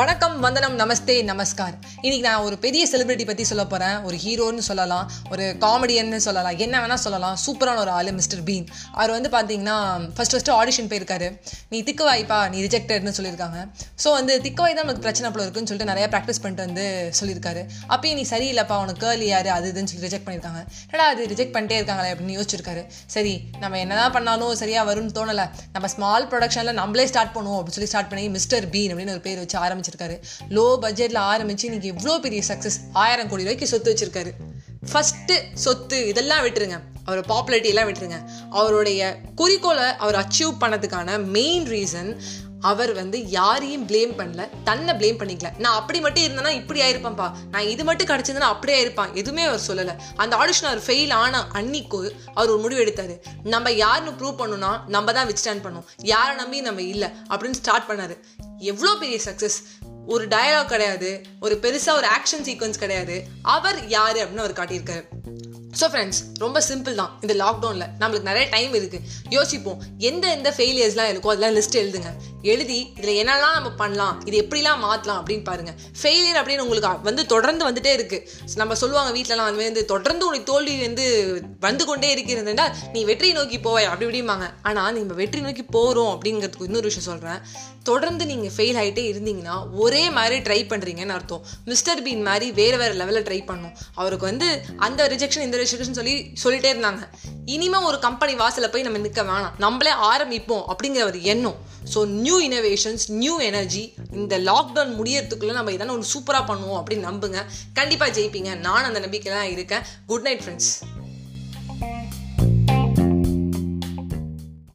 வணக்கம் வந்தனம் நமஸ்தே நமஸ்கார். இன்னைக்கு நான் ஒரு பெரிய செலிபிரிட்டி பற்றி சொல்ல போகிறேன் ஒரு ஹீரோன்னு சொல்லலாம் ஒரு காமெடியன்னு சொல்லலாம் என்ன வேணால் சொல்லலாம். சூப்பரான ஒரு ஆள் மிஸ்டர் பீன். அவர் வந்து பார்த்தீங்கன்னா ஃபர்ஸ்ட் ஃபஸ்ட்டு ஆடிஷன் போயிருக்காரு. நீ திக்கு வாய்ப்பா நீ ரிஜெக்டட்னு சொல்லியிருக்காங்க. ஸோ வந்து திக்கு வாய் தான் நமக்கு பிரச்சனை போல இருக்குன்னு சொல்லிட்டு நிறைய ப்ராக்டிஸ் பண்ணிட்டு வந்து சொல்லியிருக்காரு. அப்பயும் நீ சரியில்லைப்பா உனக்கு கேர்ள் யார் அது இதுன்னு சொல்லி ரிஜெக்ட் பண்ணியிருக்காங்க. ஏடா அது ரிஜெக்ட் பண்ணிட்டே இருக்காங்களே அப்படின்னு யோசிச்சிருக்காரு. சரி நம்ம என்னதான் பண்ணாலும் சரியாக வரும்னு தோணலை. நம்ம ஸ்மால் ப்ரொடக்ஷனில் நம்மளே ஸ்டார்ட் பண்ணுவோம் அப்படின்னு சொல்லி ஸ்டார்ட் பண்ணி மிஸ்டர் பீன் அப்படின்னு ஒரு பேர் வச்சு ஆரம்பிச்சிருக்காரு. லோ பட்ஜெட்டில் ஆரம்பிச்சு இன்னைக்கு இவ்வளோ பெரிய சக்ஸஸ் ஆயிரம் கோடி ரூபாய்க்கு சொத்து வச்சிருக்காரு. ஃபஸ்ட்டு சொத்து இதெல்லாம் விட்டுருங்க. அவரோட பாப்புலாரிட்டி எல்லாம் விட்டுருங்க. அவருடைய குறிக்கோளை அவர் அச்சீவ் பண்ணதுக்கான மெயின் ரீசன் அவர் வந்து யாரையும் பிளேம் பண்ணல. தன்னை பிளேம் பண்ணிக்கல. நான் அப்படி மட்டும் இருந்தேன்னா இப்படி ஆயிருப்பேன்ப்பா. நான் இது மட்டும் கிடச்சிருந்தேன்னா அப்படியே ஆயிருப்பான். எதுவுமே அவர் சொல்லலை. அந்த ஆடிஷன் அவர் ஃபெயில் ஆன அன்னிக்கு அவர் ஒரு முடிவு எடுத்தாரு. நம்ம யாருன்னு ப்ரூவ் பண்ணணும்னா நம்ம தான் விச்டாண்ட் பண்ணோம். யாரை நம்பி நம்ம இல்லை அப்படின்னு ஸ்டார்ட் பண்ணாரு. எவ்வளோ பெரிய சக்ஸஸ் ஒரு டயலாக் கிடையாது. ஒரு பெருசாக ஒரு ஆக்ஷன் சீக்வன்ஸ் கிடையாது. அவர் யார் அப்படின்னு அவர் காட்டியிருக்காரு. ஸோ ஃப்ரெண்ட்ஸ் ரொம்ப சிம்பிள் தான். இந்த லாக்டவுனில் நம்மளுக்கு நிறைய டைம் இருக்குது யோசிப்போம். எந்த எந்த ஃபெயிலியர்ஸ்லாம் இருக்கோ அதெல்லாம் லிஸ்ட் எழுதுங்க. எழுதி இதில் என்னெல்லாம் நம்ம பண்ணலாம்? இது எப்படிலாம் மாற்றலாம் அப்படின்னு பாருங்கள் ஃபெயிலியர் அப்படின்னு உங்களுக்கு வந்து தொடர்ந்து வந்துட்டே இருக்குது நம்ம சொல்லுவாங்க வீட்டிலலாம் அது வந்து தொடர்ந்து உனக்கு தோல்வி வந்து வந்து கொண்டே இருக்கிறதுனா நீ வெற்றி நோக்கி போவாய் அப்படி இப்படிம்பாங்க. ஆனால் நம்ம வெற்றி நோக்கி போகிறோம் அப்படிங்கிறதுக்கு இன்னொரு விஷயம் சொல்கிறேன் தொடர்ந்து நீங்கள் ஃபெயில் ஆகிட்டே இருந்தீங்கன்னா ஒரே மாதிரி ட்ரை பண்ணுறீங்கன்னு அர்த்தம். மிஸ்டர் பீன் மாதிரி வேறு வேறு லெவலில் ட்ரை பண்ணும். அவருக்கு வந்து அந்த ரிஜெக்ஷன் இந்த ரிஜெக்ஷன் சொல்லி சொல்லிட்டே இருந்தாங்க. இனிமேல் ஒரு கம்பெனி வாசலில் போய் நம்ம நிற்க வேணாம். நம்மளே ஆரம்பிப்போம் அப்படிங்கிற ஒரு எண்ணம். So new innovations new energy இந்த லாக்டவுன் முடியறதுக்குள்ளே நம்ம எதனா ஒன்று சூப்பராக பண்ணுவோம் அப்படின்னு நம்புங்க. கண்டிப்பாக ஜெயிப்பீங்க. நான் அந்த நம்பிக்கைலாம் இருக்கேன். Good night friends